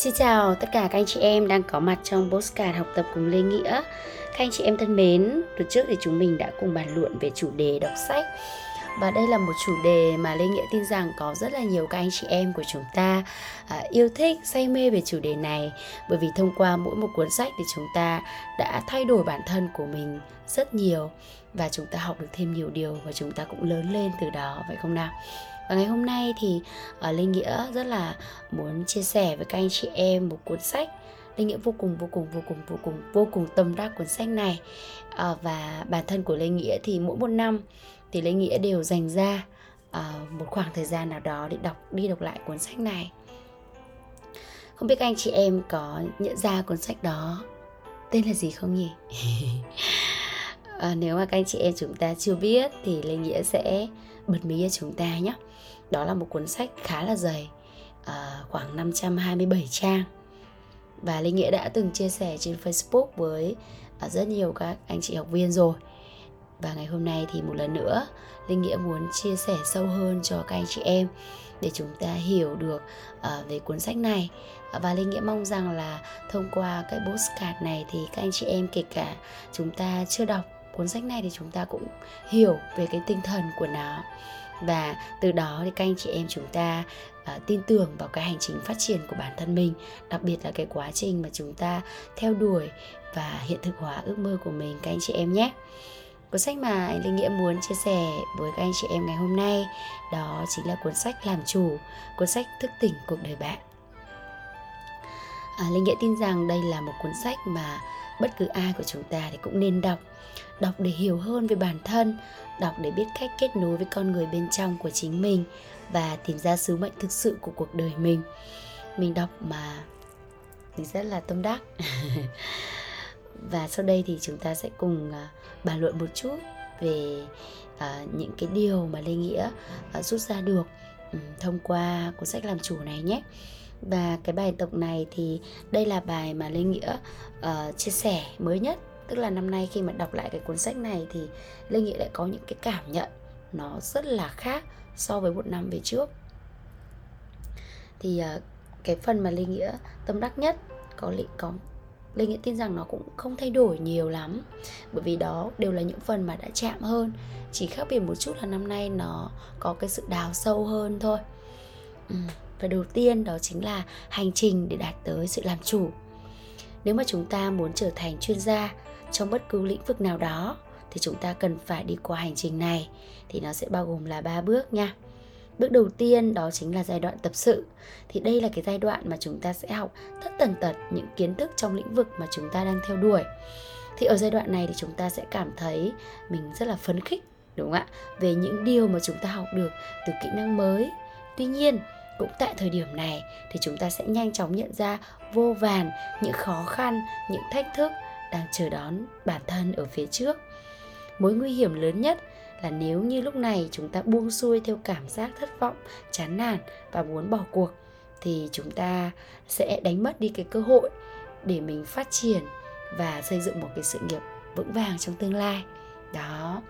Xin chào tất cả các anh chị em đang có mặt trong postcard học tập cùng Lê Nghĩa. Các anh chị em thân mến, tuần trước thì chúng mình đã cùng bàn luận về chủ đề đọc sách. Và đây là một chủ đề mà Lê Nghĩa tin rằng có rất là nhiều các anh chị em của chúng ta à, yêu thích, say mê về chủ đề này. Bởi vì thông qua mỗi một cuốn sách thì chúng ta đã thay đổi bản thân của mình rất nhiều và chúng ta học được thêm nhiều điều và chúng ta cũng lớn lên từ đó phải không nào? Và ngày hôm nay thì uh, Lê Nghĩa rất là muốn chia sẻ với các anh chị em một cuốn sách. Lê Nghĩa vô cùng vô cùng vô cùng vô cùng vô cùng tâm đắc cuốn sách này. Uh, và bản thân của Lê Nghĩa thì mỗi một năm thì Lê Nghĩa đều dành ra uh, một khoảng thời gian nào đó để đọc đi đọc lại cuốn sách này. Không biết các anh chị em có nhận ra cuốn sách đó tên là gì không nhỉ? À, nếu mà các anh chị em chúng ta chưa biết thì lê nghĩa sẽ bật mí cho chúng ta nhé đó là một cuốn sách khá là dày à, khoảng 527 trang. Và Linh Nghĩa đã từng chia sẻ trên Facebook với à, rất nhiều các anh chị học viên rồi. Và ngày hôm nay thì một lần nữa Linh Nghĩa muốn chia sẻ sâu hơn cho các anh chị em để chúng ta hiểu được uh, về cuốn sách này. Và Linh Nghĩa mong rằng là thông qua cái postcard này thì các anh chị em kể cả chúng ta chưa đọc cuốn sách này thì chúng ta cũng hiểu về cái tinh thần của nó. Và từ đó thì các anh chị em chúng ta uh, tin tưởng vào cái hành trình phát triển của bản thân mình đặc biệt là cái quá trình mà chúng ta theo đuổi và hiện thực hóa ước mơ của mình các anh chị em nhé. Cuốn sách mà anh Linh Nghĩa muốn chia sẻ với các anh chị em ngày hôm nay đó chính là cuốn sách làm chủ cuốn sách thức tỉnh cuộc đời bạn. À, Linh Nghĩa tin rằng đây là một cuốn sách mà bất cứ ai của chúng ta thì cũng nên đọc đọc để hiểu hơn về bản thân đọc để biết cách kết nối với con người bên trong của chính mình và tìm ra sứ mệnh thực sự của cuộc đời mình. Mình đọc mà mình rất là tâm đắc. Và sau đây thì chúng ta sẽ cùng à, bàn luận một chút về uh, những cái điều mà lê nghĩa uh, rút ra được um, thông qua cuốn sách làm chủ này nhé. Và cái bài tập này thì đây là bài mà lê nghĩa uh, chia sẻ mới nhất tức là năm nay khi mà đọc lại cái cuốn sách này thì lê nghĩa lại có những cái cảm nhận nó rất là khác so với một năm về trước. Thì ờ, cái phần mà lê nghĩa tâm đắc nhất có lẽ có, lê nghĩa tin rằng nó cũng không thay đổi nhiều lắm. Bởi vì đó đều là những phần mà đã chạm hơn. Chỉ khác biệt một chút là năm nay nó có cái sự đào sâu hơn thôi. Ừ. và đầu tiên đó chính là hành trình để đạt tới sự làm chủ. Nếu mà chúng ta muốn trở thành chuyên gia trong bất cứ lĩnh vực nào đó thì chúng ta cần phải đi qua hành trình này. Thì nó sẽ bao gồm là ba bước nha. Bước đầu tiên đó chính là giai đoạn tập sự. Thì đây là cái giai đoạn mà chúng ta sẽ học tất tần tật những kiến thức trong lĩnh vực mà chúng ta đang theo đuổi. Thì ở giai đoạn này thì chúng ta sẽ cảm thấy mình rất là phấn khích, đúng không ạ? Về những điều mà chúng ta học được từ kỹ năng mới. Tuy nhiên, cũng tại thời điểm này thì chúng ta sẽ nhanh chóng nhận ra vô vàn những khó khăn, những thách thức đang chờ đón bản thân ở phía trước. Mối nguy hiểm lớn nhất là nếu như lúc này chúng ta buông xuôi theo cảm giác thất vọng chán nản và muốn bỏ cuộc thì chúng ta sẽ đánh mất đi cái cơ hội để mình phát triển và xây dựng một cái sự nghiệp vững vàng trong tương lai. Đó.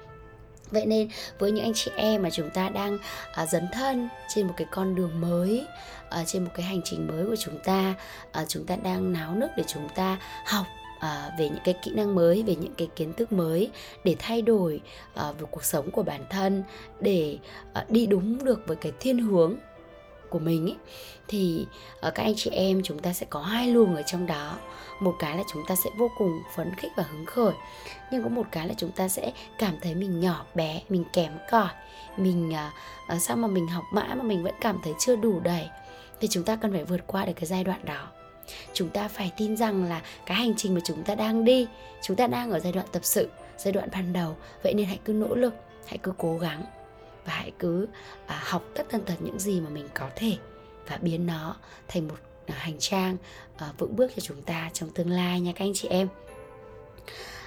Vậy nên với những anh chị em mà chúng ta đang à, dấn thân trên một cái con đường mới à, trên một cái hành trình mới của chúng ta à, chúng ta đang náo nức để chúng ta học à, về những cái kỹ năng mới về những cái kiến thức mới để thay đổi à, về cuộc sống của bản thân để à, đi đúng được với cái thiên hướng của mình ấy thì uh, các anh chị em chúng ta sẽ có hai luồng ở trong đó. Một cái là chúng ta sẽ vô cùng phấn khích và hứng khởi nhưng có một cái là chúng ta sẽ cảm thấy mình nhỏ bé mình kém cỏi mình uh, sao mà mình học mãi mà mình vẫn cảm thấy chưa đủ đầy. Thì chúng ta cần phải vượt qua được cái giai đoạn đó chúng ta phải tin rằng là cái hành trình mà chúng ta đang đi chúng ta đang ở giai đoạn tập sự giai đoạn ban đầu. Vậy nên hãy cứ nỗ lực hãy cứ cố gắng và hãy cứ à, học tất tần tật những gì mà mình có thể và biến nó thành một à, hành trang à, vững bước cho chúng ta trong tương lai nha các anh chị em.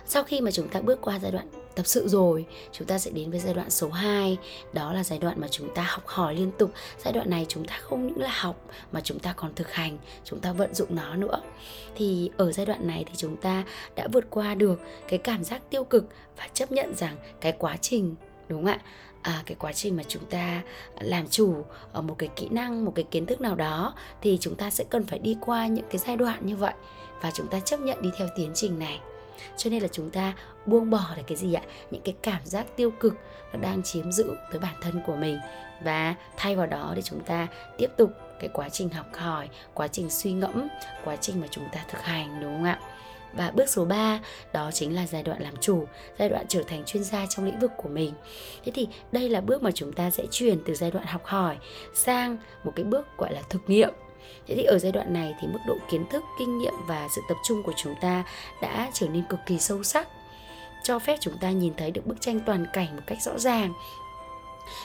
Sau khi mà chúng ta bước qua giai đoạn tập sự rồi. Chúng ta sẽ đến với giai đoạn số 2 đó là giai đoạn mà chúng ta học hỏi liên tục. Giai đoạn này chúng ta không những là học mà chúng ta còn thực hành. Chúng ta vận dụng nó nữa. Thì ở giai đoạn này thì chúng ta đã vượt qua được cái cảm giác tiêu cực và chấp nhận rằng cái quá trình đúng không ạ? À, cái quá trình mà chúng ta làm chủ ở một cái kỹ năng một cái kiến thức nào đó thì chúng ta sẽ cần phải đi qua những cái giai đoạn như vậy. Và chúng ta chấp nhận đi theo tiến trình này cho nên là chúng ta buông bỏ được cái gì ạ những cái cảm giác tiêu cực nó đang chiếm giữ tới bản thân của mình và thay vào đó thì chúng ta tiếp tục cái quá trình học hỏi quá trình suy ngẫm quá trình mà chúng ta thực hành đúng không ạ và bước số 3 đó chính là giai đoạn làm chủ, giai đoạn trở thành chuyên gia trong lĩnh vực của mình. Thế thì đây là bước mà chúng ta sẽ chuyển từ giai đoạn học hỏi sang một cái bước gọi là thực nghiệm. Thế thì ở giai đoạn này thì mức độ kiến thức, kinh nghiệm và sự tập trung của chúng ta đã trở nên cực kỳ sâu sắc cho phép chúng ta nhìn thấy được bức tranh toàn cảnh một cách rõ ràng.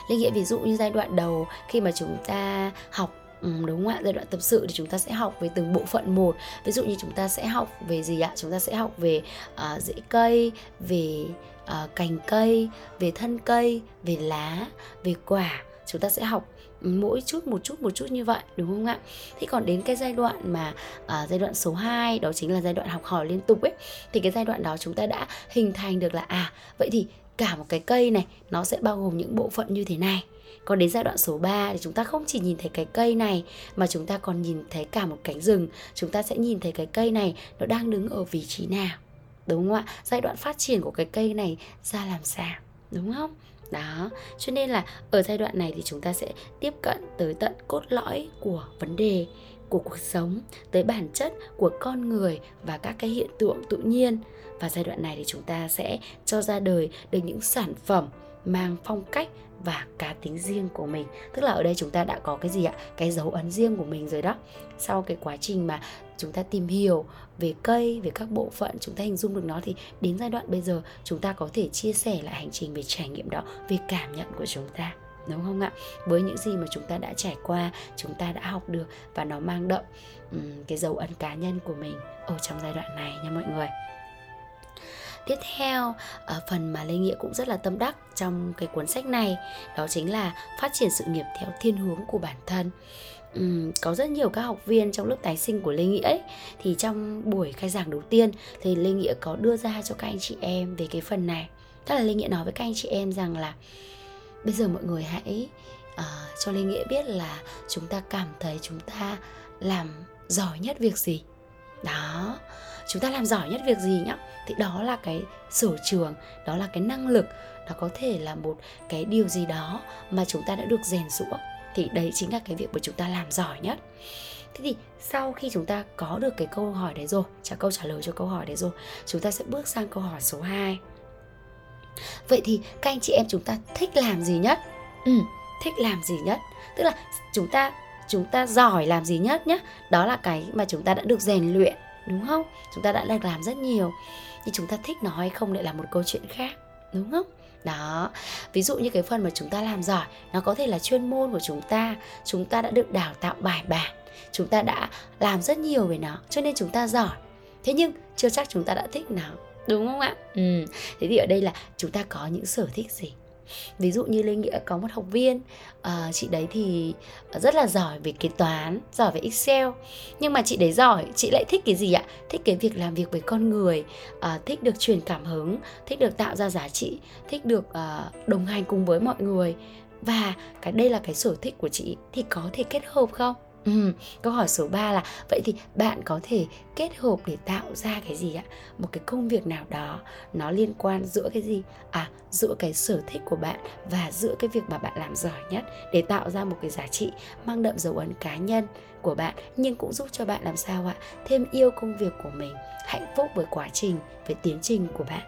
Linh nghĩa ví dụ như giai đoạn đầu khi mà chúng ta học Ừ, đúng không ạ? Giai đoạn tập sự thì chúng ta sẽ học về từng bộ phận một. Ví dụ như chúng ta sẽ học về gì ạ? Chúng ta sẽ học về uh, rễ cây về uh, cành cây về thân cây về lá về quả. Chúng ta sẽ học mỗi chút một chút một chút như vậy đúng không ạ? Thế còn đến cái giai đoạn mà à, giai đoạn số 2 đó chính là giai đoạn học hỏi liên tục ấy thì cái giai đoạn đó chúng ta đã hình thành được là à vậy thì cả một cái cây này nó sẽ bao gồm những bộ phận như thế này. Còn đến giai đoạn số 3 thì chúng ta không chỉ nhìn thấy cái cây này mà chúng ta còn nhìn thấy cả một cánh rừng. Chúng ta sẽ nhìn thấy cái cây này nó đang đứng ở vị trí nào đúng không ạ? Giai đoạn phát triển của cái cây này ra làm sao đúng không? Đó, cho nên là ở giai đoạn này thì chúng ta sẽ tiếp cận tới tận cốt lõi của vấn đề, của cuộc sống, tới bản chất của con người và các cái hiện tượng tự nhiên. Và giai đoạn này thì chúng ta sẽ cho ra đời được những sản phẩm mang phong cách và cá tính riêng của mình. Tức là ở đây chúng ta đã có cái gì ạ? Cái dấu ấn riêng của mình rồi đó. Sau cái quá trình mà chúng ta tìm hiểu về cây về các bộ phận chúng ta hình dung được nó thì đến giai đoạn bây giờ chúng ta có thể chia sẻ lại hành trình về trải nghiệm đó về cảm nhận của chúng ta. Đúng không ạ? Với những gì mà chúng ta đã trải qua chúng ta đã học được và nó mang đậm um, cái dấu ấn cá nhân của mình ở trong giai đoạn này nha mọi người tiếp theo ở phần mà lê nghĩa cũng rất là tâm đắc trong cái cuốn sách này đó chính là phát triển sự nghiệp theo thiên hướng của bản thân. Um, có rất nhiều các học viên trong lớp tái sinh của Lê Nghĩa ấy, thì trong buổi khai giảng đầu tiên thì Lê Nghĩa có đưa ra cho các anh chị em về cái phần này. Tức là Lê Nghĩa nói với các anh chị em rằng là bây giờ mọi người hãy uh, cho Lê Nghĩa biết là chúng ta cảm thấy chúng ta làm giỏi nhất việc gì. Đó chúng ta làm giỏi nhất việc gì nhá? Thì đó là cái sở trường đó là cái năng lực đó có thể là một cái điều gì đó mà chúng ta đã được rèn rũa thì đấy chính là cái việc mà chúng ta làm giỏi nhất. Thế thì sau khi chúng ta có được cái câu hỏi đấy rồi trả câu trả lời cho câu hỏi đấy rồi chúng ta sẽ bước sang câu hỏi số 2 vậy thì các anh chị em chúng ta thích làm gì nhất? Ừ, thích làm gì nhất? Tức là chúng ta chúng ta giỏi làm gì nhất nhé đó là cái mà chúng ta đã được rèn luyện đúng không? Chúng ta đã được làm rất nhiều, nhưng chúng ta thích nó hay không lại là một câu chuyện khác, đúng không? Đó, ví dụ như cái phần mà chúng ta làm giỏi, nó có thể là chuyên môn của chúng ta chúng ta đã được đào tạo bài bản, chúng ta đã làm rất nhiều về nó, cho nên chúng ta giỏi. Thế nhưng, chưa chắc chúng ta đã thích nó. Đúng không ạ? Ừ thế thì ở đây là chúng ta có những sở thích gì? Ví dụ như lê nghĩa có một học viên à, chị đấy thì rất là giỏi về kế toán giỏi về excel. Nhưng mà chị đấy giỏi chị lại thích cái gì ạ? Thích cái việc làm việc với con người à, thích được truyền cảm hứng thích được tạo ra giá trị thích được à, đồng hành cùng với mọi người. Và cái đây là cái sở thích của chị thì có thể kết hợp không? Ừ, câu hỏi số 3 là vậy thì bạn có thể kết hợp để tạo ra cái gì ạ? Một cái công việc nào đó nó liên quan giữa cái gì? À, giữa cái sở thích của bạn và giữa cái việc mà bạn làm giỏi nhất để tạo ra một cái giá trị mang đậm dấu ấn cá nhân của bạn nhưng cũng giúp cho bạn làm sao ạ? Thêm yêu công việc của mình, hạnh phúc với quá trình, với tiến trình của bạn.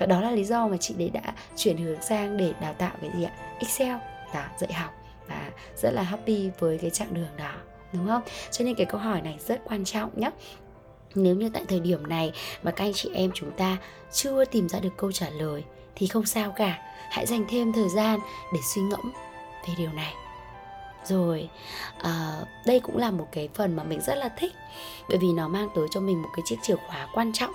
Và đó là lý do mà chị đấy đã chuyển hướng sang để đào tạo cái gì ạ? Excel, đó, dạy học và rất là happy với cái chặng đường đó đúng không? Cho nên cái câu hỏi này rất quan trọng nhé nếu như tại thời điểm này mà các anh chị em chúng ta chưa tìm ra được câu trả lời thì không sao cả. Hãy dành thêm thời gian để suy ngẫm về điều này. Rồi à, đây cũng là một cái phần mà mình rất là thích bởi vì nó mang tới cho mình một cái chiếc chìa khóa quan trọng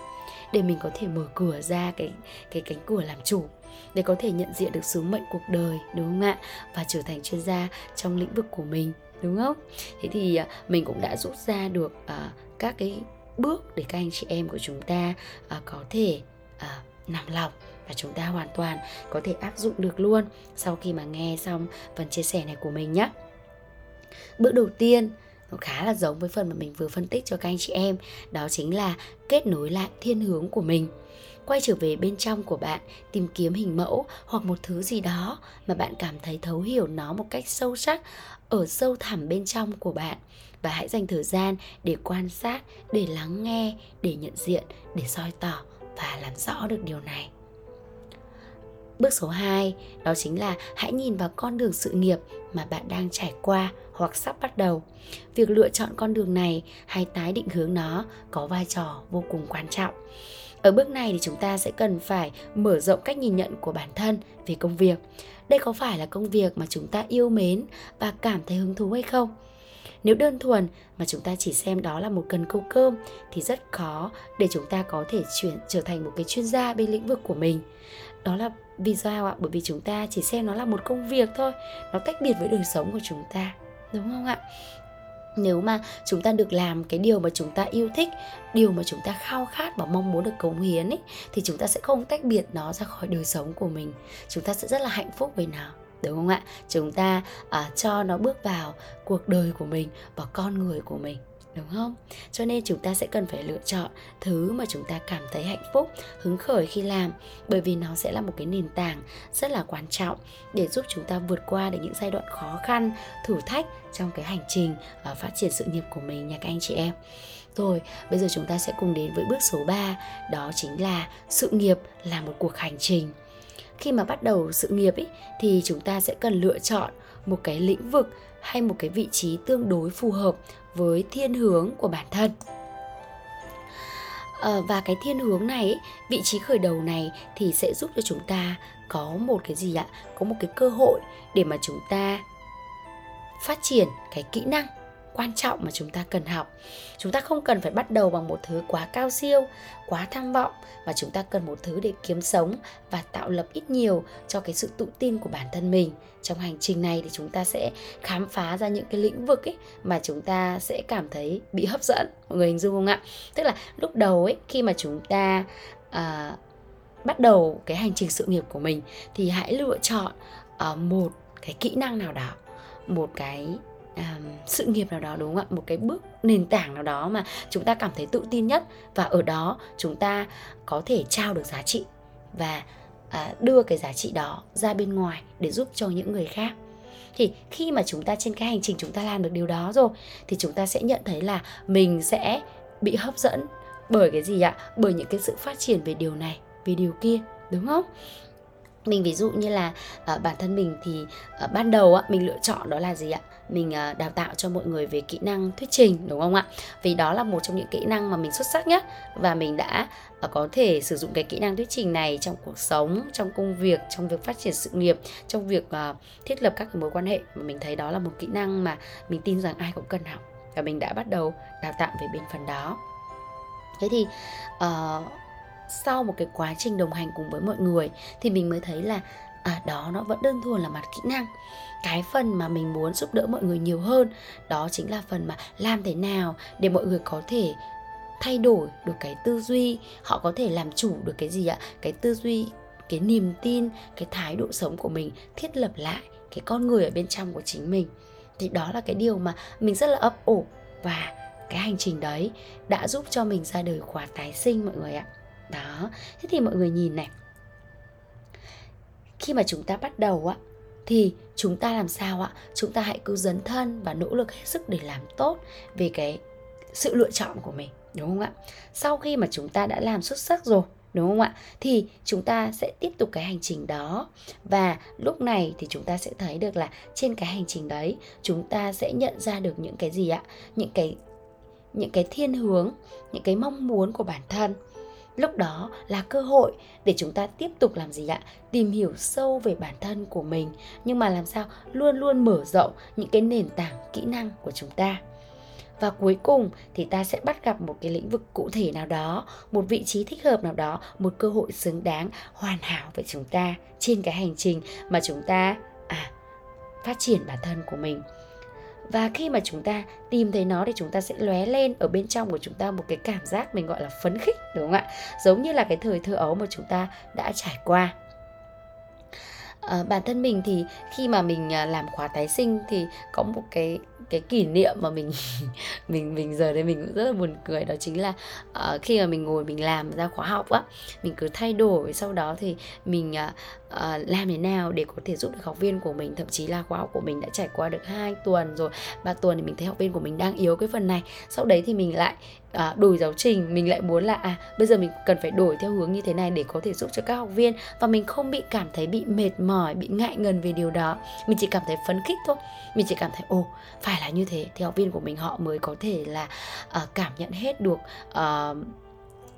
để mình có thể mở cửa ra cái cái cánh cửa làm chủ để có thể nhận diện được sứ mệnh cuộc đời đúng không ạ? Và trở thành chuyên gia trong lĩnh vực của mình đúng không? Thế thì à, mình cũng đã rút ra được uh, các cái bước để các anh chị em của chúng ta uh, có thể uh, nằm lòng và chúng ta hoàn toàn có thể áp dụng được luôn sau khi mà nghe xong phần chia sẻ này của mình nhé. Bước đầu tiên nó khá là giống với phần mà mình vừa phân tích cho các anh chị em, đó chính là kết nối lại thiên hướng của mình quay trở về bên trong của bạn, tìm kiếm hình mẫu hoặc một thứ gì đó mà bạn cảm thấy thấu hiểu nó một cách sâu sắc ở sâu thẳm bên trong của bạn và hãy dành thời gian để quan sát, để lắng nghe, để nhận diện, để soi tỏ và làm rõ được điều này Bước số 2 đó chính là hãy nhìn vào con đường sự nghiệp mà bạn đang trải qua hoặc sắp bắt đầu. Việc lựa chọn con đường này hay tái định hướng nó có vai trò vô cùng quan trọng. Ở bước này thì chúng ta sẽ cần phải mở rộng cách nhìn nhận của bản thân về công việc. Đây có phải là công việc mà chúng ta yêu mến và cảm thấy hứng thú hay không? Nếu đơn thuần mà chúng ta chỉ xem đó là một cần câu cơm thì rất khó để chúng ta có thể chuyển trở thành một cái chuyên gia bên lĩnh vực của mình. Đó là vì sao ạ? Bởi vì chúng ta chỉ xem nó là một công việc thôi, nó tách biệt với đời sống của chúng ta. Đúng không ạ? Nếu mà chúng ta được làm cái điều mà chúng ta yêu thích điều mà chúng ta khao khát và mong muốn được cống hiến ấy thì chúng ta sẽ không tách biệt nó ra khỏi đời sống của mình. Chúng ta sẽ rất là hạnh phúc với nó đúng không ạ? Chúng ta uh, cho nó bước vào cuộc đời của mình và con người của mình đúng không cho nên chúng ta sẽ cần phải lựa chọn thứ mà chúng ta cảm thấy hạnh phúc hứng khởi khi làm bởi vì nó sẽ là một cái nền tảng rất là quan trọng để giúp chúng ta vượt qua được những giai đoạn khó khăn thử thách trong cái hành trình uh, phát triển sự nghiệp của mình nha các anh chị em rồi, bây giờ chúng ta sẽ cùng đến với bước số 3, đó chính là sự nghiệp là một cuộc hành trình. Khi mà bắt đầu sự nghiệp ý, thì chúng ta sẽ cần lựa chọn một cái lĩnh vực hay một cái vị trí tương đối phù hợp với thiên hướng của bản thân. À, và cái thiên hướng này vị trí khởi đầu này thì sẽ giúp cho chúng ta có một cái gì ạ? Có một cái cơ hội để mà chúng ta phát triển cái kỹ năng quan trọng mà chúng ta cần học. Chúng ta không cần phải bắt đầu bằng một thứ quá cao siêu quá tham vọng mà chúng ta cần một thứ để kiếm sống và tạo lập ít nhiều cho cái sự tự tin của bản thân mình. Trong hành trình này thì chúng ta sẽ khám phá ra những cái lĩnh vực ấy mà chúng ta sẽ cảm thấy bị hấp dẫn. Mọi người hình dung không ạ? Tức là lúc đầu ấy khi mà chúng ta à, bắt đầu cái hành trình sự nghiệp của mình thì hãy lựa chọn uh, một cái kỹ năng nào đó một cái à, sự nghiệp nào đó đúng không ạ? Một cái bước nền tảng nào đó mà chúng ta cảm thấy tự tin nhất. Và ở đó chúng ta có thể trao được giá trị và à, đưa cái giá trị đó ra bên ngoài để giúp cho những người khác. Thì khi mà chúng ta trên cái hành trình chúng ta làm được điều đó rồi thì chúng ta sẽ nhận thấy là mình sẽ bị hấp dẫn bởi cái gì ạ? Bởi những cái sự phát triển về điều này về điều kia đúng không? Mình ví dụ như là à, bản thân mình thì à, ban đầu á, mình lựa chọn đó là gì ạ? Mình ờ, đào tạo cho mọi người về kỹ năng thuyết trình đúng không ạ? Vì đó là một trong những kỹ năng mà mình xuất sắc nhất và mình đã ờ, có thể sử dụng cái kỹ năng thuyết trình này trong cuộc sống trong công việc trong việc phát triển sự nghiệp trong việc ờ, thiết lập các mối quan hệ. Mà mình thấy đó là một kỹ năng mà mình tin rằng ai cũng cần học. Và mình đã bắt đầu đào tạo về bên phần đó. Thế thì uh, sau một cái quá trình đồng hành cùng với mọi người thì mình mới thấy là à đó, nó vẫn đơn thuần là mặt kỹ năng. Cái phần mà mình muốn giúp đỡ mọi người nhiều hơn, đó chính là phần mà làm thế nào để mọi người có thể thay đổi được cái tư duy, họ có thể làm chủ được cái gì ạ? Cái tư duy, cái niềm tin, cái thái độ sống của mình thiết lập lại cái con người ở bên trong của chính mình. Thì đó là cái điều mà mình rất là ấp ủ và cái hành trình đấy đã giúp cho mình ra đời quả tái sinh mọi người ạ. Đó, thế thì mọi người nhìn này khi mà chúng ta bắt đầu á, thì chúng ta làm sao ạ? Chúng ta hãy cứ dấn thân và nỗ lực hết sức để làm tốt về cái sự lựa chọn của mình, đúng không ạ? Sau khi mà chúng ta đã làm xuất sắc rồi, đúng không ạ? Thì chúng ta sẽ tiếp tục cái hành trình đó. Và lúc này thì chúng ta sẽ thấy được là trên cái hành trình đấy, chúng ta sẽ nhận ra được những cái gì ạ? Những cái những cái thiên hướng, những cái mong muốn của bản thân lúc đó là cơ hội để chúng ta tiếp tục làm gì ạ? Tìm hiểu sâu về bản thân của mình, nhưng mà làm sao luôn luôn mở rộng những cái nền tảng kỹ năng của chúng ta. Và cuối cùng thì ta sẽ bắt gặp một cái lĩnh vực cụ thể nào đó, một vị trí thích hợp nào đó, một cơ hội xứng đáng, hoàn hảo với chúng ta trên cái hành trình mà chúng ta à phát triển bản thân của mình và khi mà chúng ta tìm thấy nó thì chúng ta sẽ lóe lên ở bên trong của chúng ta một cái cảm giác mình gọi là phấn khích đúng không ạ? Giống như là cái thời thơ ấu mà chúng ta đã trải qua. À, bản thân mình thì khi mà mình à, làm khóa tái sinh thì có một cái cái kỷ niệm mà mình mình mình giờ đây mình cũng rất là buồn cười đó chính là uh, khi mà mình ngồi mình làm ra khóa học á mình cứ thay đổi sau đó thì mình uh, uh, làm thế nào để có thể giúp được học viên của mình thậm chí là khóa học của mình đã trải qua được hai tuần rồi ba tuần thì mình thấy học viên của mình đang yếu cái phần này. Sau đấy thì mình lại à, đổi giáo trình mình lại muốn là à bây giờ mình cần phải đổi theo hướng như thế này để có thể giúp cho các học viên và mình không bị cảm thấy bị mệt mỏi bị ngại ngần về điều đó. Mình chỉ cảm thấy phấn khích thôi. Mình chỉ cảm thấy ồ phải là như thế thì học viên của mình họ mới có thể là uh, cảm nhận hết được uh,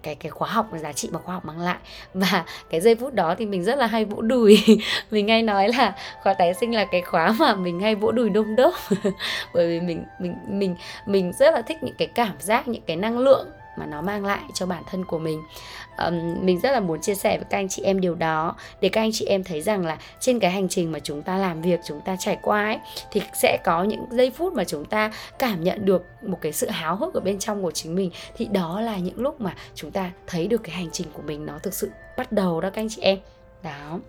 cái cái khóa học giá trị mà khóa học mang lại. Và cái giây phút đó thì mình rất là hay vỗ đùi. Mình hay nói là khóa tái sinh là cái khóa mà mình hay vỗ đùi đôm đốp. Bởi vì mình mình mình mình rất là thích những cái cảm giác những cái năng lượng mà nó mang lại cho bản thân của mình. Um, mình rất là muốn chia sẻ với các anh chị em điều đó để các anh chị em thấy rằng là trên cái hành trình mà chúng ta làm việc chúng ta trải qua ấy thì sẽ có những giây phút mà chúng ta cảm nhận được một cái sự háo hức ở bên trong của chính mình. Thì đó là những lúc mà chúng ta thấy được cái hành trình của mình nó thực sự bắt đầu đó các anh chị em. Đó.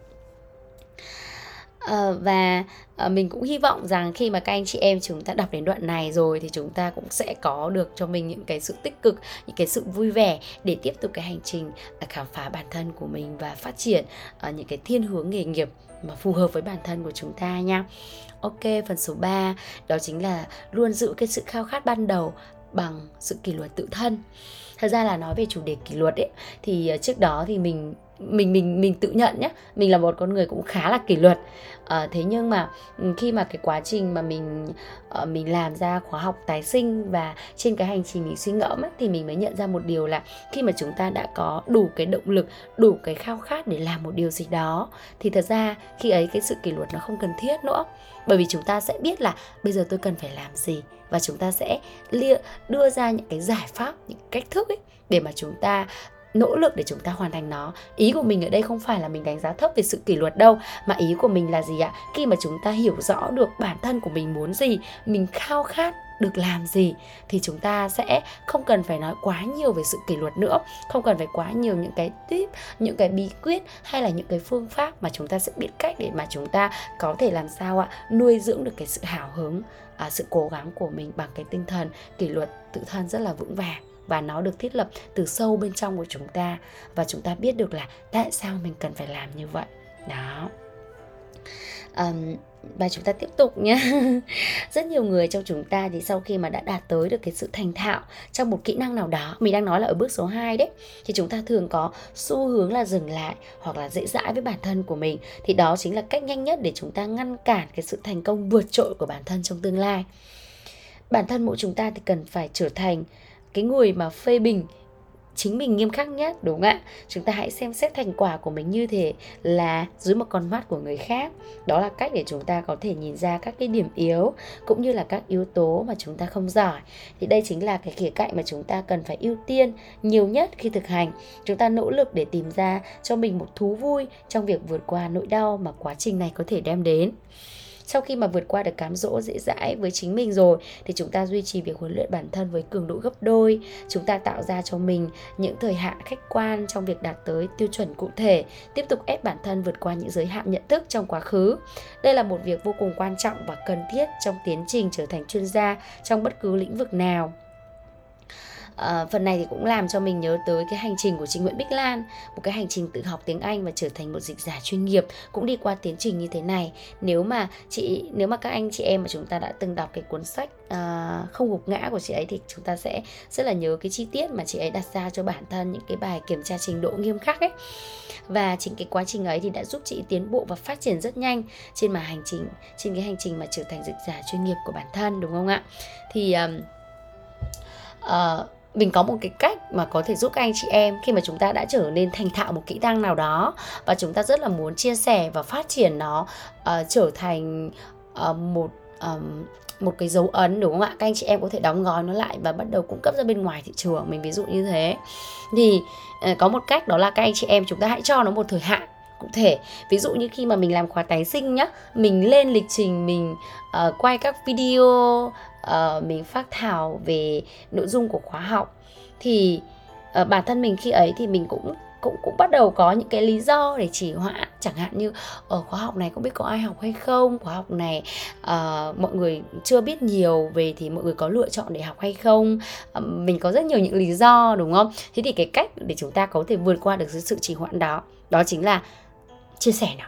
Uh, và uh, mình cũng hy vọng rằng khi mà các anh chị em chúng ta đọc đến đoạn này rồi thì chúng ta cũng sẽ có được cho mình những cái sự tích cực những cái sự vui vẻ để tiếp tục cái hành trình uh, khám phá bản thân của mình và phát triển uh, những cái thiên hướng nghề nghiệp mà phù hợp với bản thân của chúng ta nha Ok, phần số 3 đó chính là luôn giữ cái sự khao khát ban đầu bằng sự kỷ luật tự thân. Thật ra là nói về chủ đề kỷ luật ấy thì ờ, trước đó thì mình mình mình mình tự nhận nhé mình là một con người cũng khá là kỷ luật. À, thế nhưng mà khi mà cái quá trình mà mình uh, mình làm ra khóa học tái sinh và trên cái hành trình mình suy ngẫm ấy, thì mình mới nhận ra một điều là khi mà chúng ta đã có đủ cái động lực đủ cái khao khát để làm một điều gì đó thì thật ra khi ấy cái sự kỷ luật nó không cần thiết nữa. Bởi vì chúng ta sẽ biết là bây giờ tôi cần phải làm gì và chúng ta sẽ đưa ra những cái giải pháp những cách thức ấy để mà chúng ta nỗ lực để chúng ta hoàn thành nó. Ý của mình ở đây không phải là mình đánh giá thấp về sự kỷ luật đâu mà ý của mình là gì ạ? Khi mà chúng ta hiểu rõ được bản thân của mình muốn gì mình khao khát được làm gì thì chúng ta sẽ không cần phải nói quá nhiều về sự kỷ luật nữa. Không cần phải quá nhiều những cái tip những cái bí quyết hay là những cái phương pháp mà chúng ta sẽ biết cách để mà chúng ta có thể làm sao ạ? Nuôi dưỡng được cái sự hào hứng à, sự cố gắng của mình bằng cái tinh thần kỷ luật tự thân rất là vững vàng và nó được thiết lập từ sâu bên trong của chúng ta. Và chúng ta biết được là tại sao mình cần phải làm như vậy. Đó. Um, và chúng ta tiếp tục nhé rất nhiều người trong chúng ta thì sau khi mà đã đạt tới được cái sự thành thạo trong một kỹ năng nào đó mình đang nói là ở bước số 2 đấy thì chúng ta thường có xu hướng là dừng lại hoặc là dễ dãi với bản thân của mình. Thì đó chính là cách nhanh nhất để chúng ta ngăn cản cái sự thành công vượt trội của bản thân trong tương lai. Bản thân mỗi chúng ta thì cần phải trở thành cái người mà phê bình chính mình nghiêm khắc nhất, đúng không ạ? Chúng ta hãy xem xét thành quả của mình như thế là dưới một con mắt của người khác. Đó là cách để chúng ta có thể nhìn ra các cái điểm yếu cũng như là các yếu tố mà chúng ta không giỏi. Thì đây chính là cái khía cạnh mà chúng ta cần phải ưu tiên nhiều nhất khi thực hành. Chúng ta nỗ lực để tìm ra cho mình một thú vui trong việc vượt qua nỗi đau mà quá trình này có thể đem đến sau khi mà vượt qua được cám dỗ dễ dãi với chính mình rồi, thì chúng ta duy trì việc huấn luyện bản thân với cường độ gấp đôi. Chúng ta tạo ra cho mình những thời hạn khách quan trong việc đạt tới tiêu chuẩn cụ thể, tiếp tục ép bản thân vượt qua những giới hạn nhận thức trong quá khứ. Đây là một việc vô cùng quan trọng và cần thiết trong tiến trình trở thành chuyên gia trong bất cứ lĩnh vực nào uh, phần này thì cũng làm cho mình nhớ tới cái hành trình của chị Nguyễn Bích Lan một cái hành trình tự học tiếng Anh và trở thành một dịch giả chuyên nghiệp cũng đi qua tiến trình như thế này. Nếu mà chị nếu mà các anh chị em mà chúng ta đã từng đọc cái cuốn sách uh, không gục ngã của chị ấy thì chúng ta sẽ rất là nhớ cái chi tiết mà chị ấy đặt ra cho bản thân những cái bài kiểm tra trình độ nghiêm khắc ấy. Và chính cái quá trình ấy thì đã giúp chị tiến bộ và phát triển rất nhanh trên mà hành trình trên cái hành trình mà trở thành dịch giả chuyên nghiệp của bản thân đúng không ạ? Thì um, uh, mình có một cái cách mà có thể giúp các anh chị em khi mà chúng ta đã trở nên thành thạo một kỹ năng nào đó và chúng ta rất là muốn chia sẻ và phát triển nó uh, trở thành uh, một um, một cái dấu ấn đúng không ạ? Các anh chị em có thể đóng gói nó lại và bắt đầu cung cấp ra bên ngoài thị trường mình ví dụ như thế. Thì uh, có một cách đó là các anh chị em chúng ta hãy cho nó một thời hạn cụ thể. Ví dụ như khi mà mình làm khóa tái sinh nhá mình lên lịch trình mình uh, quay các video uh, mình phát thảo về nội dung của khóa học thì uh, bản thân mình khi ấy thì mình cũng cũng cũng bắt đầu có những cái lý do để chỉ hoãn. Chẳng hạn như ở khóa học này không biết có ai học hay không? Khóa học này uh, mọi người chưa biết nhiều về thì mọi người có lựa chọn để học hay không? Uh, mình có rất nhiều những lý do đúng không? Thế thì cái cách để chúng ta có thể vượt qua được sự trì hoãn đó đó chính là chia sẻ nó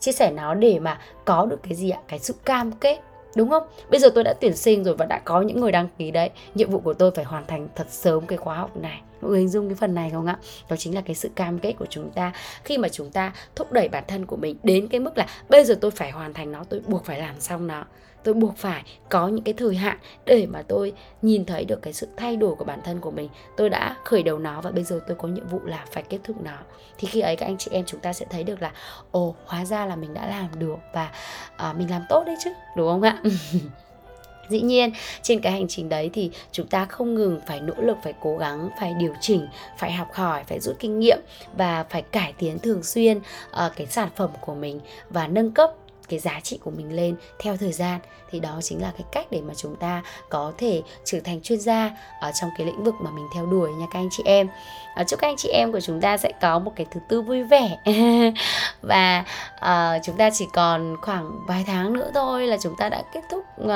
chia sẻ nó để mà có được cái gì ạ? Cái sự cam kết, đúng không? Bây giờ tôi đã tuyển sinh rồi và đã có những người đăng ký đấy. Nhiệm vụ của tôi phải hoàn thành thật sớm cái khóa học này. Mọi người hình dung cái phần này không ạ? Đó chính là cái sự cam kết của chúng ta. Khi mà chúng ta thúc đẩy bản thân của mình đến cái mức là bây giờ tôi phải hoàn thành nó, tôi buộc phải làm xong nó tôi buộc phải có những cái thời hạn để mà tôi nhìn thấy được cái sự thay đổi của bản thân của mình. Tôi đã khởi đầu nó và bây giờ tôi có nhiệm vụ là phải kết thúc nó. Thì khi ấy các anh chị em chúng ta sẽ thấy được là ồ hóa ra là mình đã làm được và à, mình làm tốt đấy chứ đúng không ạ? Dĩ nhiên trên cái hành trình đấy thì chúng ta không ngừng phải nỗ lực phải cố gắng phải điều chỉnh phải học hỏi phải rút kinh nghiệm và phải cải tiến thường xuyên uh, cái sản phẩm của mình và nâng cấp cái giá trị của mình lên theo thời gian thì đó chính là cái cách để mà chúng ta có thể trở thành chuyên gia ở trong cái lĩnh vực mà mình theo đuổi nha các anh chị em. À, chúc các anh chị em của chúng ta sẽ có một cái thứ tư vui vẻ. Và uh, chúng ta chỉ còn khoảng vài tháng nữa thôi là chúng ta đã kết thúc uh,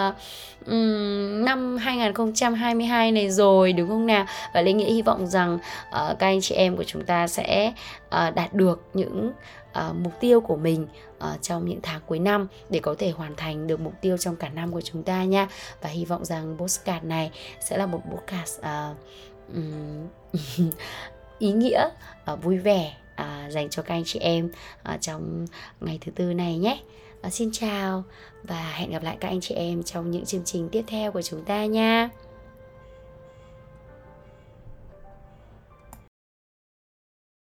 um, năm 2022 này rồi đúng không nào? Và linh nghĩ hy vọng rằng uh, các anh chị em của chúng ta sẽ Ờ, đạt được những ờ, mục tiêu của mình ờ, trong những tháng cuối năm để có thể hoàn thành được mục tiêu trong cả năm của chúng ta nha. Và hy vọng rằng postcard này sẽ là một podcast ý nghĩa vui vẻ dành cho các anh chị em trong ngày thứ tư này nhé. Xin chào và hẹn gặp lại các anh chị em trong những chương trình tiếp theo của chúng ta nha.